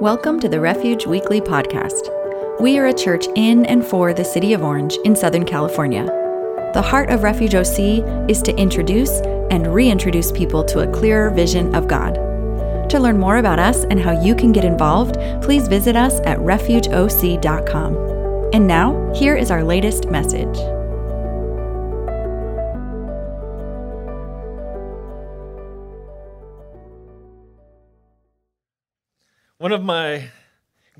Welcome to the Refuge Weekly Podcast. We are a church in and for the city of Orange in Southern California. The heart of Refuge OC is to introduce and reintroduce people to a clearer vision of God. To learn more about us and how you can get involved, please visit us at refugeoc.com. And now, here is our latest message. One of my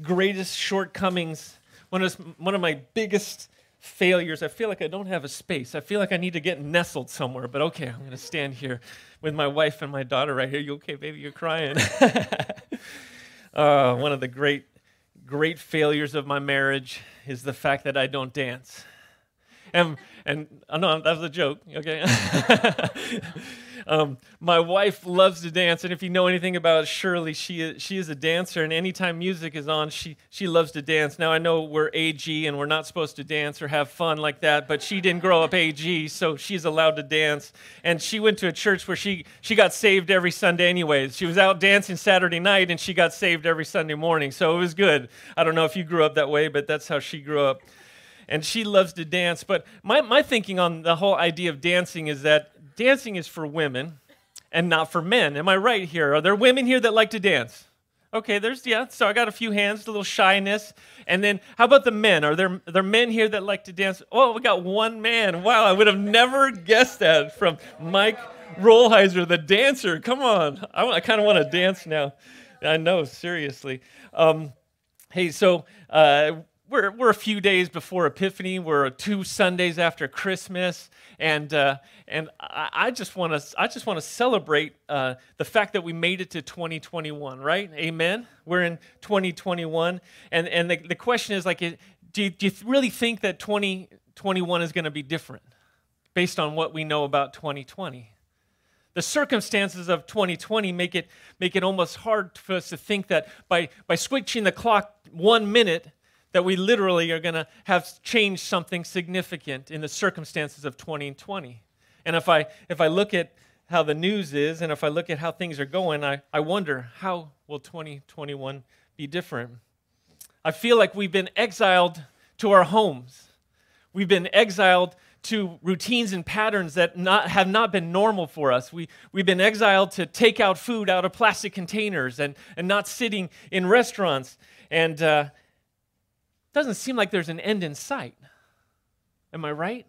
greatest shortcomings, one of, one of my biggest failures, I feel like I don't have a space. I feel like I need to get nestled somewhere, but okay, I'm going to stand here with my wife and my daughter right here. You okay, baby? You're crying. uh, one of the great, great failures of my marriage is the fact that I don't dance. And, and I oh know that was a joke, okay? Um, my wife loves to dance, and if you know anything about Shirley, she is, she is a dancer, and anytime music is on, she, she loves to dance. Now, I know we're AG and we're not supposed to dance or have fun like that, but she didn't grow up AG, so she's allowed to dance. And she went to a church where she, she got saved every Sunday, anyways. She was out dancing Saturday night, and she got saved every Sunday morning, so it was good. I don't know if you grew up that way, but that's how she grew up and she loves to dance. But my, my thinking on the whole idea of dancing is that dancing is for women and not for men. Am I right here? Are there women here that like to dance? Okay, there's, yeah, so I got a few hands, a little shyness. And then how about the men? Are there, are there men here that like to dance? Oh, we got one man. Wow, I would have never guessed that from Mike Rollheiser, the dancer. Come on. I, I kind of want to dance now. I know, seriously. Um, hey, so uh, we're, we're a few days before Epiphany. We're two Sundays after Christmas, and uh, and I, just want to I just want to celebrate uh, the fact that we made it to 2021. Right? Amen. We're in 2021, and and the, the question is like, do you, do you really think that 2021 is going to be different based on what we know about 2020? The circumstances of 2020 make it make it almost hard for us to think that by by switching the clock one minute that we literally are going to have changed something significant in the circumstances of 2020. And if I, if I look at how the news is and if I look at how things are going, I, I wonder how will 2021 be different? I feel like we've been exiled to our homes. We've been exiled to routines and patterns that not, have not been normal for us. We, we've been exiled to take out food out of plastic containers and, and not sitting in restaurants. And, uh, doesn't seem like there's an end in sight. Am I right?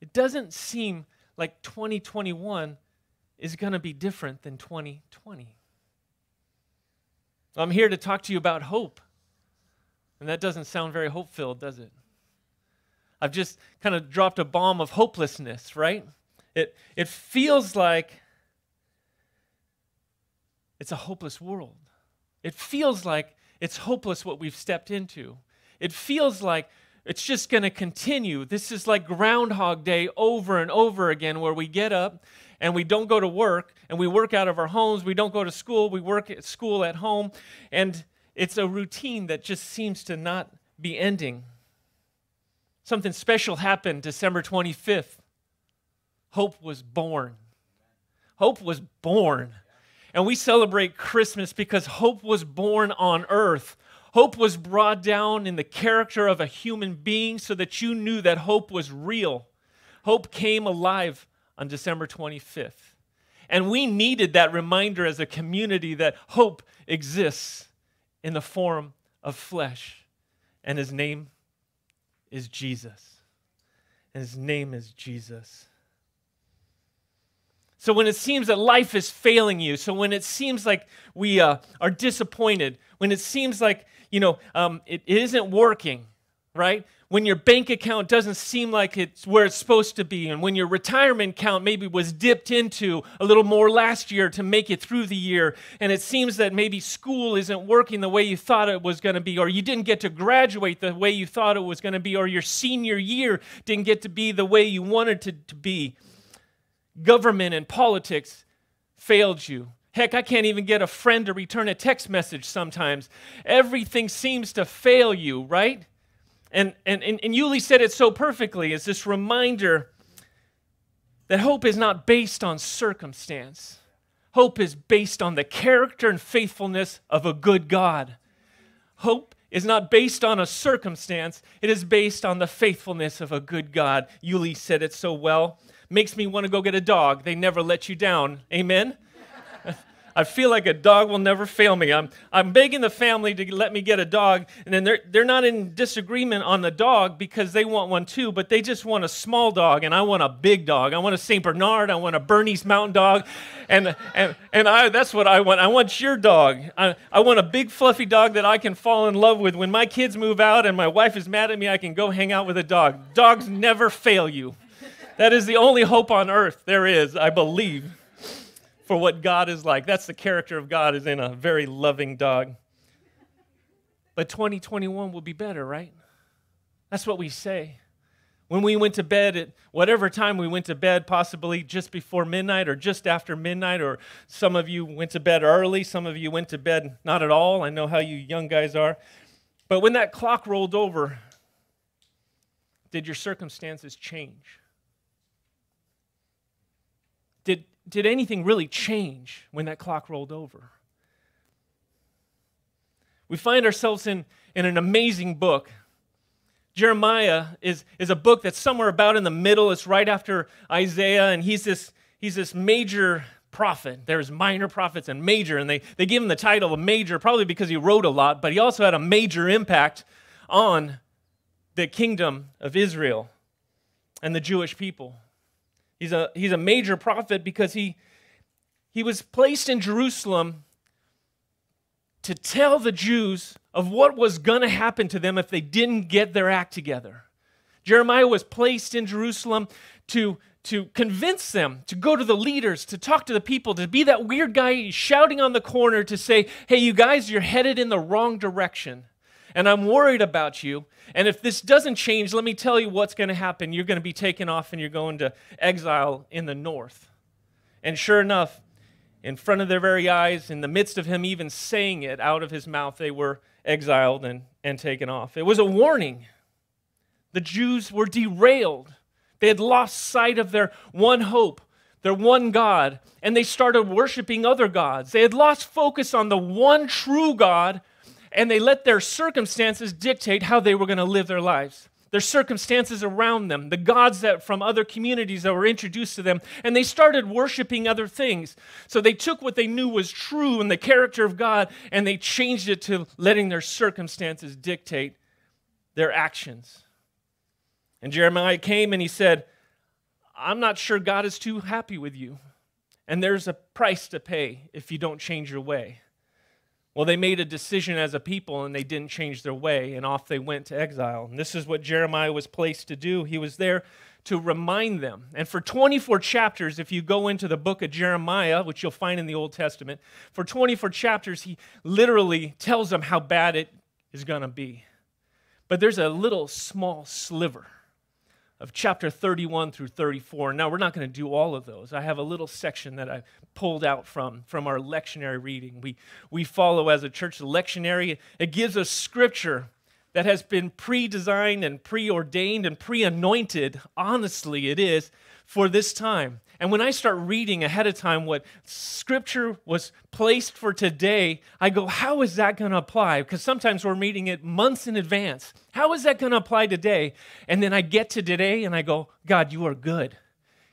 It doesn't seem like 2021 is going to be different than 2020. I'm here to talk to you about hope. And that doesn't sound very hope filled, does it? I've just kind of dropped a bomb of hopelessness, right? It, it feels like it's a hopeless world. It feels like it's hopeless what we've stepped into. It feels like it's just going to continue. This is like Groundhog Day over and over again, where we get up and we don't go to work and we work out of our homes. We don't go to school. We work at school at home. And it's a routine that just seems to not be ending. Something special happened December 25th. Hope was born. Hope was born. And we celebrate Christmas because hope was born on earth. Hope was brought down in the character of a human being so that you knew that hope was real. Hope came alive on December 25th. And we needed that reminder as a community that hope exists in the form of flesh. And his name is Jesus. And his name is Jesus. So when it seems that life is failing you, so when it seems like we uh, are disappointed, when it seems like you know um, it, isn't working, right? When your bank account doesn't seem like it's where it's supposed to be, and when your retirement account maybe was dipped into a little more last year to make it through the year, and it seems that maybe school isn't working the way you thought it was going to be, or you didn't get to graduate the way you thought it was going to be, or your senior year didn't get to be the way you wanted it to be government and politics failed you. Heck, I can't even get a friend to return a text message sometimes. Everything seems to fail you, right? And, and, and, and Yuli said it so perfectly. It's this reminder that hope is not based on circumstance. Hope is based on the character and faithfulness of a good God. Hope is not based on a circumstance, it is based on the faithfulness of a good God. Yuli said it so well. Makes me want to go get a dog. They never let you down. Amen? I feel like a dog will never fail me. I'm, I'm begging the family to let me get a dog, and then they're, they're not in disagreement on the dog because they want one too, but they just want a small dog, and I want a big dog. I want a St. Bernard, I want a Bernese Mountain Dog, and, and, and I, that's what I want. I want your dog. I, I want a big, fluffy dog that I can fall in love with. When my kids move out and my wife is mad at me, I can go hang out with a dog. Dogs never fail you. That is the only hope on earth there is, I believe for what God is like. That's the character of God is in a very loving dog. But 2021 will be better, right? That's what we say. When we went to bed at whatever time we went to bed, possibly just before midnight or just after midnight, or some of you went to bed early, some of you went to bed not at all. I know how you young guys are. But when that clock rolled over, did your circumstances change? Did, anything really change when that clock rolled over? We find ourselves in, in an amazing book. Jeremiah is, is a book that's somewhere about in the middle. It's right after Isaiah, and he's this, he's this major prophet. There's minor prophets and major, and they, they give him the title of major probably because he wrote a lot, but he also had a major impact on the kingdom of Israel and the Jewish people. He's a, he's a major prophet because he, he was placed in Jerusalem to tell the Jews of what was going to happen to them if they didn't get their act together. Jeremiah was placed in Jerusalem to, to convince them, to go to the leaders, to talk to the people, to be that weird guy shouting on the corner to say, hey, you guys, you're headed in the wrong direction and I'm worried about you. And if this doesn't change, let me tell you what's going to happen. You're going to be taken off and you're going to exile in the north. And sure enough, in front of their very eyes, in the midst of him even saying it out of his mouth, they were exiled and, and taken off. It was a warning. The Jews were derailed. They had lost sight of their one hope, their one God, and they started worshiping other gods. They had lost focus on the one true God and they let their circumstances dictate how they were going to live their lives. Their circumstances around them, the gods that from other communities that were introduced to them, and they started worshiping other things. So they took what they knew was true in the character of God and they changed it to letting their circumstances dictate their actions. And Jeremiah came and he said, I'm not sure God is too happy with you. And there's a price to pay if you don't change your way. Well, they made a decision as a people and they didn't change their way, and off they went to exile. And this is what Jeremiah was placed to do. He was there to remind them. And for 24 chapters, if you go into the book of Jeremiah, which you'll find in the Old Testament, for 24 chapters, he literally tells them how bad it is going to be. But there's a little small sliver of chapter 31 through 34. Now, we're not going to do all of those. I have a little section that I pulled out from, from our lectionary reading. We, we follow as a church the lectionary. It gives us scripture that has been pre designed and pre ordained and pre anointed, honestly, it is, for this time. And when I start reading ahead of time what scripture was placed for today, I go, how is that going to apply? Because sometimes we're reading it months in advance. How is that going to apply today? And then I get to today and I go, God, you are good.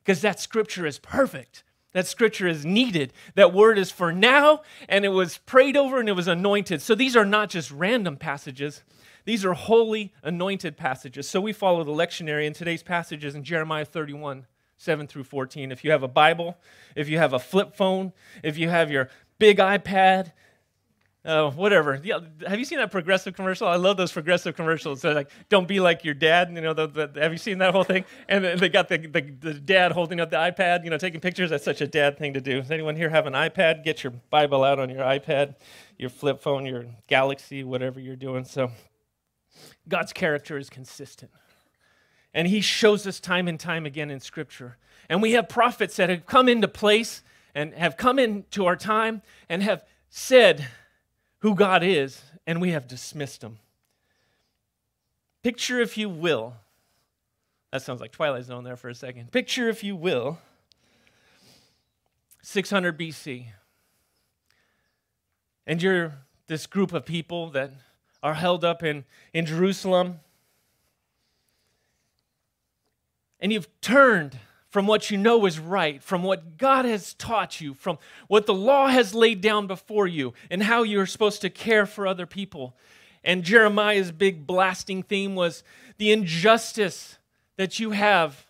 Because that scripture is perfect. That scripture is needed. That word is for now, and it was prayed over and it was anointed. So these are not just random passages, these are holy, anointed passages. So we follow the lectionary, and today's passage is in Jeremiah 31. 7 through 14. If you have a Bible, if you have a flip phone, if you have your big iPad, uh, whatever. Yeah, have you seen that progressive commercial? I love those progressive commercials. They're like, "Don't be like your dad." You know, the, the, have you seen that whole thing? And they got the, the, the dad holding up the iPad. You know, taking pictures. That's such a dad thing to do. Does anyone here have an iPad? Get your Bible out on your iPad, your flip phone, your Galaxy, whatever you're doing. So, God's character is consistent. And he shows us time and time again in Scripture. And we have prophets that have come into place and have come into our time and have said who God is, and we have dismissed them. Picture, if you will, that sounds like Twilight Zone there for a second. Picture, if you will, 600 BC. and you're this group of people that are held up in, in Jerusalem, and you've turned from what you know is right, from what God has taught you, from what the law has laid down before you, and how you're supposed to care for other people. And Jeremiah's big blasting theme was the injustice that you have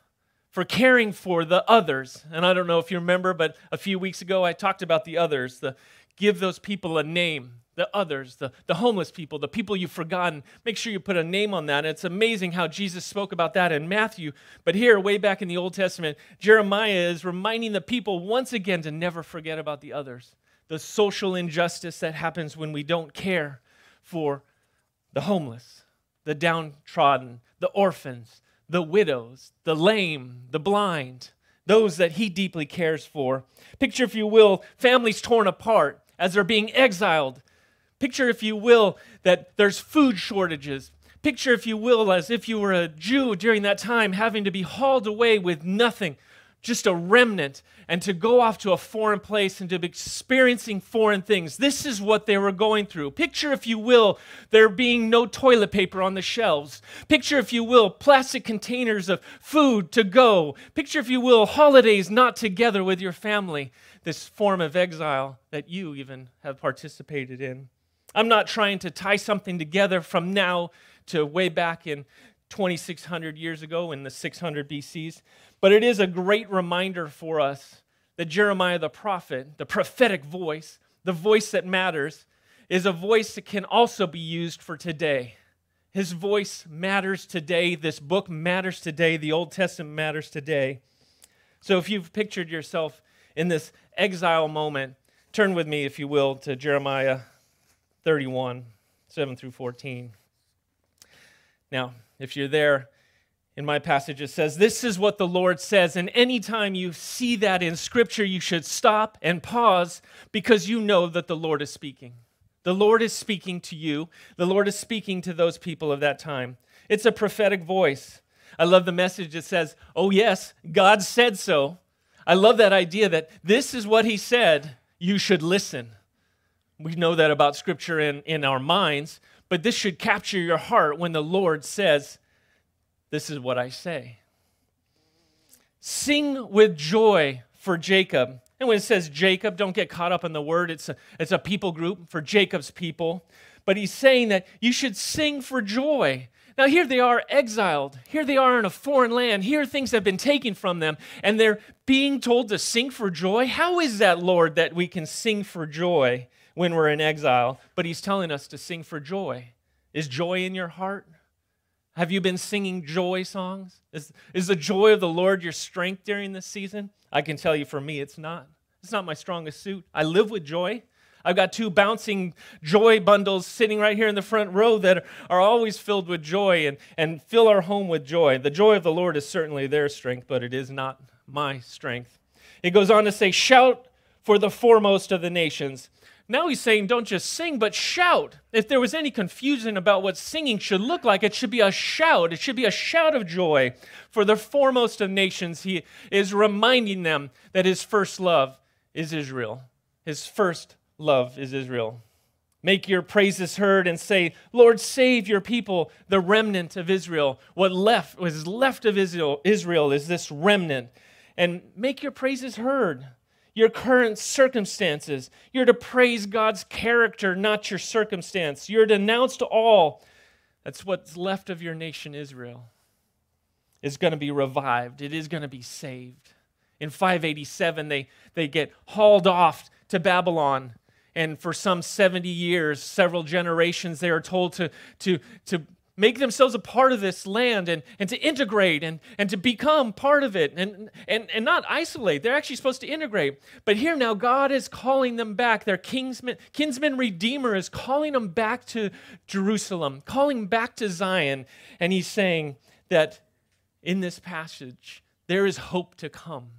for caring for the others. And I don't know if you remember, but a few weeks ago I talked about the others, the give those people a name the others, the, the homeless people, the people you've forgotten. Make sure you put a name on that. And it's amazing how Jesus spoke about that in Matthew. But here, way back in the Old Testament, Jeremiah is reminding the people once again to never forget about the others. The social injustice that happens when we don't care for the homeless, the downtrodden, the orphans, the widows, the lame, the blind, those that he deeply cares for. Picture, if you will, families torn apart as they're being exiled Picture, if you will, that there's food shortages. Picture, if you will, as if you were a Jew during that time having to be hauled away with nothing, just a remnant, and to go off to a foreign place and to be experiencing foreign things. This is what they were going through. Picture, if you will, there being no toilet paper on the shelves. Picture, if you will, plastic containers of food to go. Picture, if you will, holidays not together with your family. This form of exile that you even have participated in. I'm not trying to tie something together from now to way back in 2600 years ago in the 600 BCs, but it is a great reminder for us that Jeremiah the prophet, the prophetic voice, the voice that matters, is a voice that can also be used for today. His voice matters today. This book matters today. The Old Testament matters today. So if you've pictured yourself in this exile moment, turn with me, if you will, to Jeremiah 31, 7 through 14. Now, if you're there in my passage, it says, This is what the Lord says. And anytime you see that in Scripture, you should stop and pause because you know that the Lord is speaking. The Lord is speaking to you, the Lord is speaking to those people of that time. It's a prophetic voice. I love the message that says, Oh, yes, God said so. I love that idea that this is what He said, you should listen. We know that about Scripture in, in our minds, but this should capture your heart when the Lord says, This is what I say. Sing with joy for Jacob. And when it says Jacob, don't get caught up in the word. It's a, it's a people group for Jacob's people. But he's saying that you should sing for joy. Now, here they are exiled. Here they are in a foreign land. Here things have been taken from them, and they're being told to sing for joy. How is that, Lord, that we can sing for joy? When we're in exile, but he's telling us to sing for joy. Is joy in your heart? Have you been singing joy songs? Is, is the joy of the Lord your strength during this season? I can tell you for me, it's not. It's not my strongest suit. I live with joy. I've got two bouncing joy bundles sitting right here in the front row that are always filled with joy and, and fill our home with joy. The joy of the Lord is certainly their strength, but it is not my strength. It goes on to say, Shout for the foremost of the nations. Now he's saying, don't just sing, but shout. If there was any confusion about what singing should look like, it should be a shout. It should be a shout of joy. For the foremost of nations, he is reminding them that his first love is Israel. His first love is Israel. Make your praises heard and say, Lord, save your people, the remnant of Israel. What left was left of Israel, Israel is this remnant. And make your praises heard your current circumstances. You're to praise God's character, not your circumstance. You're to announce to all that's what's left of your nation, Israel, is going to be revived. It is going to be saved. In 587, they, they get hauled off to Babylon. And for some 70 years, several generations, they are told to, to, to make themselves a part of this land and, and to integrate and, and to become part of it and, and, and not isolate. They're actually supposed to integrate. But here now, God is calling them back. Their kinsman, kinsman redeemer is calling them back to Jerusalem, calling back to Zion. And he's saying that in this passage, there is hope to come.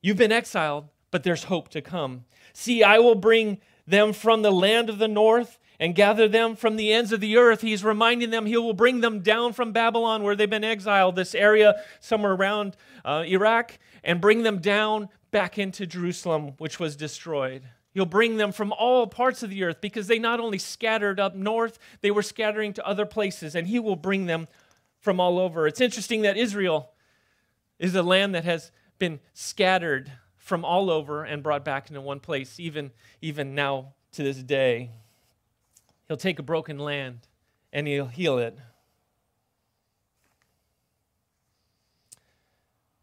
You've been exiled, but there's hope to come. See, I will bring them from the land of the north and gather them from the ends of the earth. He's reminding them he will bring them down from Babylon, where they've been exiled, this area somewhere around uh, Iraq, and bring them down back into Jerusalem, which was destroyed. He'll bring them from all parts of the earth because they not only scattered up north, they were scattering to other places, and He will bring them from all over. It's interesting that Israel is a land that has been scattered from all over and brought back into one place, even, even now to this day. He'll take a broken land and he'll heal it.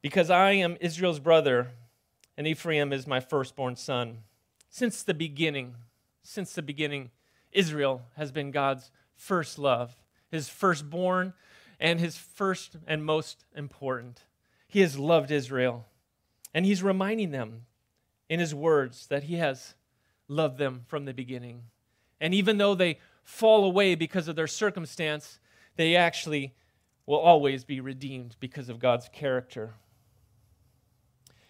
Because I am Israel's brother, and Ephraim is my firstborn son. Since the beginning, since the beginning, Israel has been God's first love, his firstborn, and his first and most important. He has loved Israel, and he's reminding them in his words that he has loved them from the beginning. And even though they fall away because of their circumstance, they actually will always be redeemed because of God's character.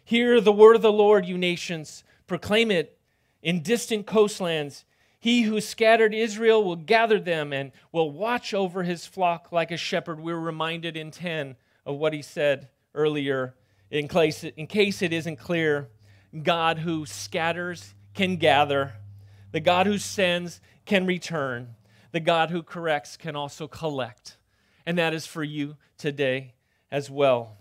Hear the word of the Lord, you nations. Proclaim it in distant coastlands. He who scattered Israel will gather them and will watch over his flock like a shepherd. We're reminded in 10 of what he said earlier. In case, in case it isn't clear, God who scatters can gather, the God who sends can return, the God who corrects can also collect. And that is for you today as well.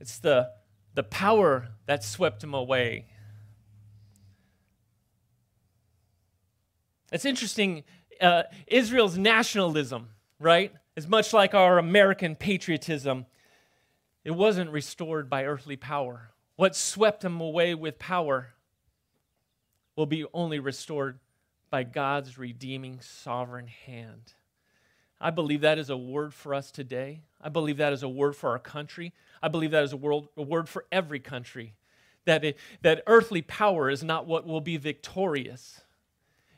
It's the, the power that swept him away. It's interesting. Uh, Israel's nationalism, right, is much like our American patriotism. It wasn't restored by earthly power. What swept him away with power will be only restored by God's redeeming sovereign hand. I believe that is a word for us today. I believe that is a word for our country. I believe that is a, world, a word for every country. That, it, that earthly power is not what will be victorious,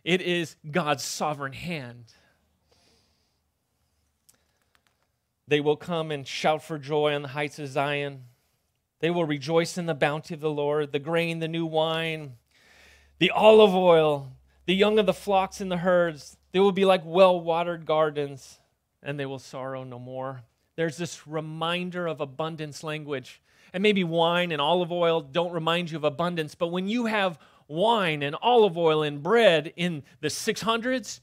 it is God's sovereign hand. They will come and shout for joy on the heights of Zion. They will rejoice in the bounty of the Lord, the grain, the new wine, the olive oil, the young of the flocks and the herds. They will be like well watered gardens, and they will sorrow no more. There's this reminder of abundance language. And maybe wine and olive oil don't remind you of abundance, but when you have wine and olive oil and bread in the 600s,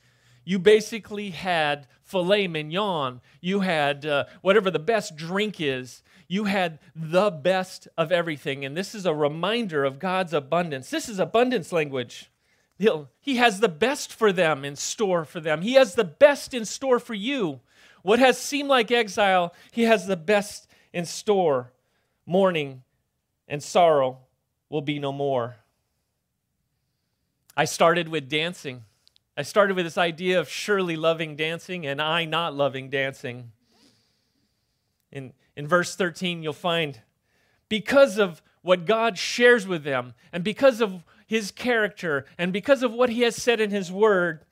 you basically had filet mignon. You had uh, whatever the best drink is. You had the best of everything. And this is a reminder of God's abundance. This is abundance language. He'll, he has the best for them in store for them, He has the best in store for you. What has seemed like exile, He has the best in store. Mourning and sorrow will be no more. I started with dancing. I started with this idea of Shirley loving dancing and I not loving dancing. In, in verse 13, you'll find because of what God shares with them and because of his character and because of what he has said in his word,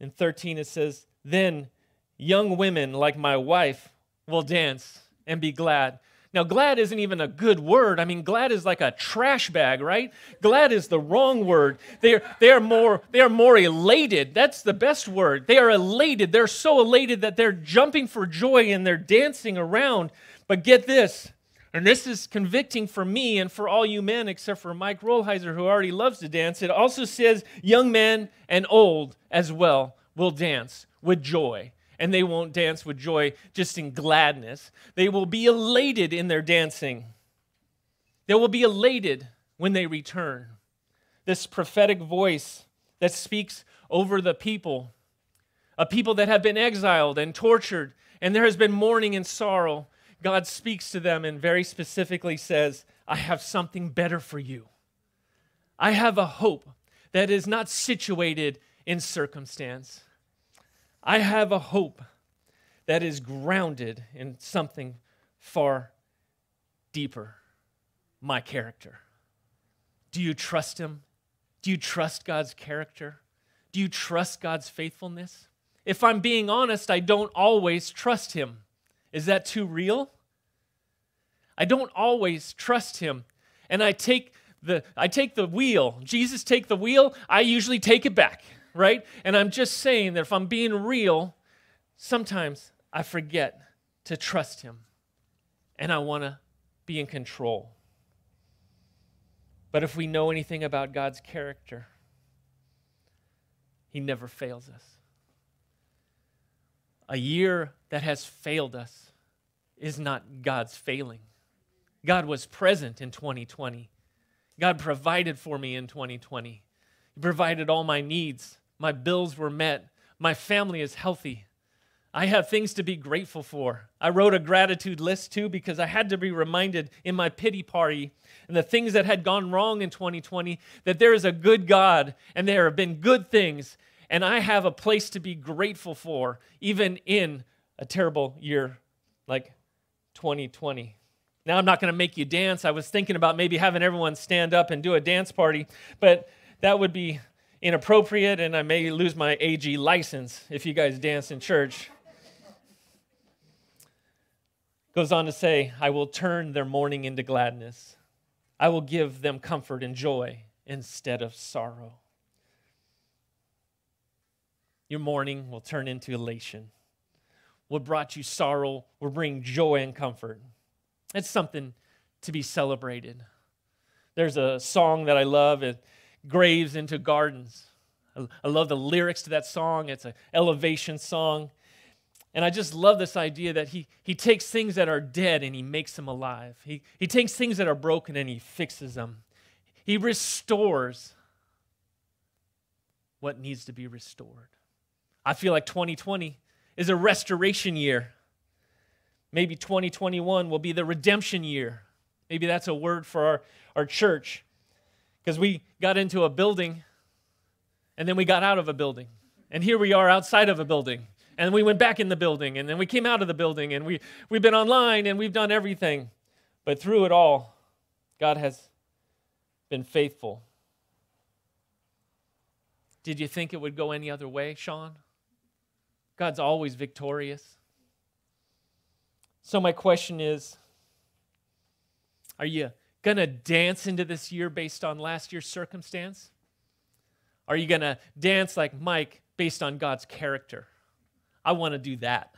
in 13 it says, Then young women like my wife will dance and be glad. Now, glad isn't even a good word. I mean, glad is like a trash bag, right? Glad is the wrong word. They are, they are, more, they are more elated. That's the best word. They are elated. They're so elated that they're jumping for joy and they're dancing around. But get this, and this is convicting for me and for all you men, except for Mike Rollheiser, who already loves to dance. It also says young men and old as well will dance with joy and they won't dance with joy just in gladness. They will be elated in their dancing. They will be elated when they return. This prophetic voice that speaks over the people, a people that have been exiled and tortured, and there has been mourning and sorrow. God speaks to them and very specifically says, I have something better for you. I have a hope that is not situated in circumstance. I have a hope that is grounded in something far deeper my character. Do you trust Him? Do you trust God's character? Do you trust God's faithfulness? If I'm being honest, I don't always trust Him. Is that too real? I don't always trust Him. And I take the, I take the wheel. Jesus take the wheel, I usually take it back right? And I'm just saying that if I'm being real, sometimes I forget to trust Him and I want to be in control. But if we know anything about God's character, He never fails us. A year that has failed us is not God's failing. God was present in 2020. God provided for me in 2020. He provided all my needs. My bills were met. My family is healthy. I have things to be grateful for. I wrote a gratitude list too because I had to be reminded in my pity party and the things that had gone wrong in 2020 that there is a good God and there have been good things and I have a place to be grateful for even in a terrible year like 2020. Now, I'm not going to make you dance. I was thinking about maybe having everyone stand up and do a dance party, but that would be inappropriate, and I may lose my AG license if you guys dance in church. Goes on to say, I will turn their mourning into gladness. I will give them comfort and joy instead of sorrow. Your mourning will turn into elation. What brought you sorrow will bring joy and comfort. It's something to be celebrated. There's a song that I love, it, Graves into Gardens. I love the lyrics to that song. It's an elevation song. And I just love this idea that he, he takes things that are dead and he makes them alive. He, he takes things that are broken and he fixes them. He restores what needs to be restored. I feel like 2020 is a restoration year. Maybe 2021 will be the redemption year. Maybe that's a word for our, our church. Because we got into a building and then we got out of a building. And here we are outside of a building. And we went back in the building and then we came out of the building and we, we've been online and we've done everything. But through it all, God has been faithful. Did you think it would go any other way, Sean? God's always victorious. So, my question is Are you going to dance into this year based on last year's circumstance? Are you going to dance like Mike based on God's character? I want to do that.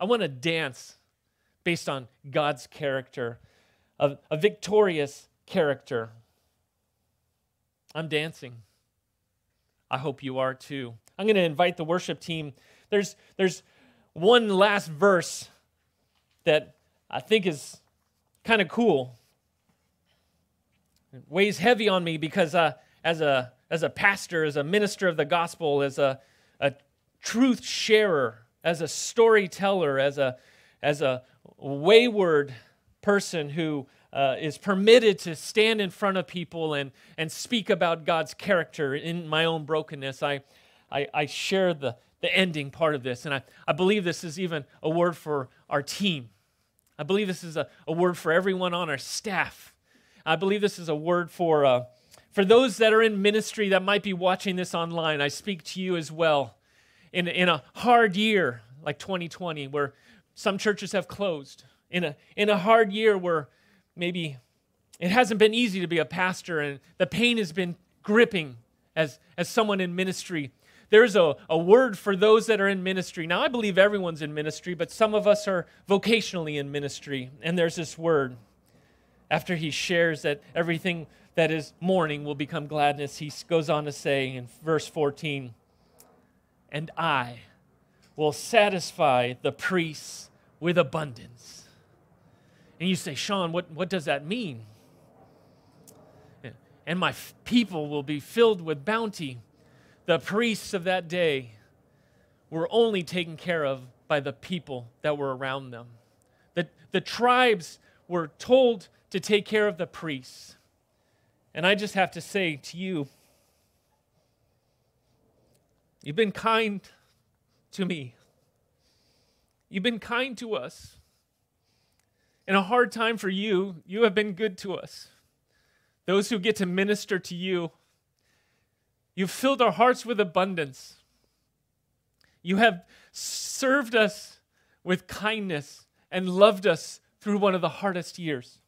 I want to dance based on God's character, a, a victorious character. I'm dancing. I hope you are too. I'm going to invite the worship team. There's, there's one last verse that I think is kind of cool. It weighs heavy on me because uh, as, a, as a pastor, as a minister of the gospel, as a, a truth sharer, as a storyteller, as a, as a wayward person who uh, is permitted to stand in front of people and, and speak about God's character in my own brokenness, I, I, I share the, the ending part of this. And I, I believe this is even a word for our team. I believe this is a, a word for everyone on our staff. I believe this is a word for, uh, for those that are in ministry that might be watching this online. I speak to you as well. In, in a hard year like 2020, where some churches have closed, in a, in a hard year where maybe it hasn't been easy to be a pastor and the pain has been gripping as, as someone in ministry there's a, a word for those that are in ministry. Now, I believe everyone's in ministry, but some of us are vocationally in ministry. And there's this word. After he shares that everything that is mourning will become gladness, he goes on to say in verse 14, And I will satisfy the priests with abundance. And you say, Sean, what, what does that mean? And my people will be filled with bounty the priests of that day were only taken care of by the people that were around them. The, the tribes were told to take care of the priests. And I just have to say to you, you've been kind to me. You've been kind to us. In a hard time for you, you have been good to us. Those who get to minister to you You've filled our hearts with abundance. You have served us with kindness and loved us through one of the hardest years.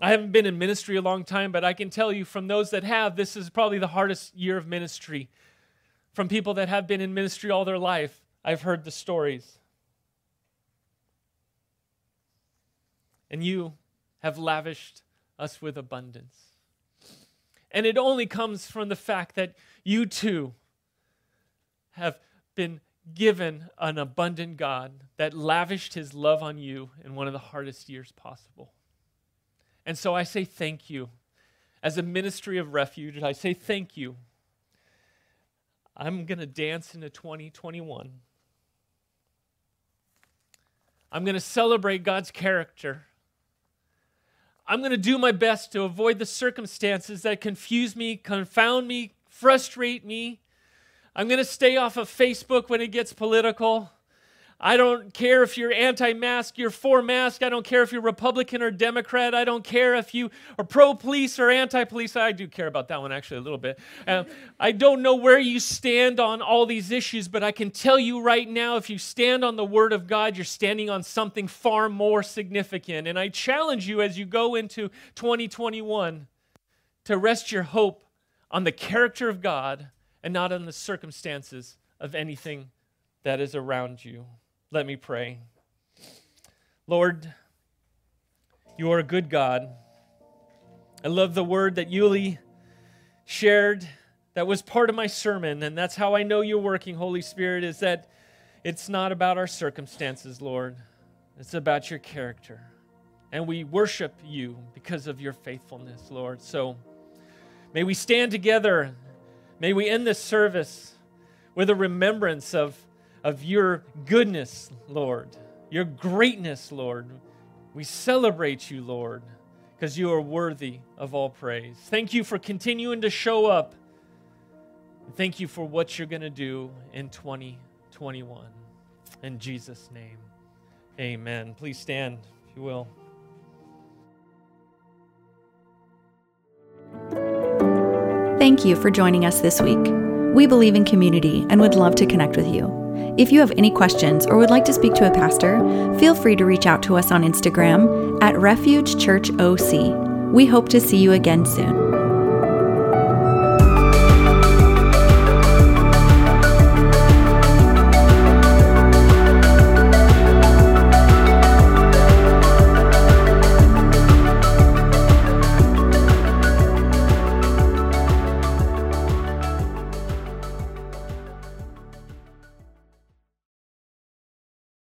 I haven't been in ministry a long time, but I can tell you from those that have, this is probably the hardest year of ministry. From people that have been in ministry all their life, I've heard the stories. And you have lavished us with abundance. And it only comes from the fact that you too have been given an abundant God that lavished his love on you in one of the hardest years possible. And so I say thank you. As a ministry of refuge, I say thank you. I'm going to dance into 2021. I'm going to celebrate God's character. I'm going to do my best to avoid the circumstances that confuse me, confound me, frustrate me. I'm going to stay off of Facebook when it gets political. I don't care if you're anti mask, you're for mask. I don't care if you're Republican or Democrat. I don't care if you are pro police or anti police. I do care about that one actually a little bit. Um, I don't know where you stand on all these issues, but I can tell you right now if you stand on the Word of God, you're standing on something far more significant. And I challenge you as you go into 2021 to rest your hope on the character of God and not on the circumstances of anything that is around you. Let me pray. Lord, you are a good God. I love the word that Yuli shared that was part of my sermon, and that's how I know you're working, Holy Spirit, is that it's not about our circumstances, Lord. It's about your character. And we worship you because of your faithfulness, Lord. So may we stand together. May we end this service with a remembrance of of your goodness, Lord, your greatness, Lord. We celebrate you, Lord, because you are worthy of all praise. Thank you for continuing to show up. Thank you for what you're going to do in 2021. In Jesus' name, amen. Please stand, if you will. Thank you for joining us this week. We believe in community and would love to connect with you. If you have any questions or would like to speak to a pastor, feel free to reach out to us on Instagram at Refuge Church OC. We hope to see you again soon.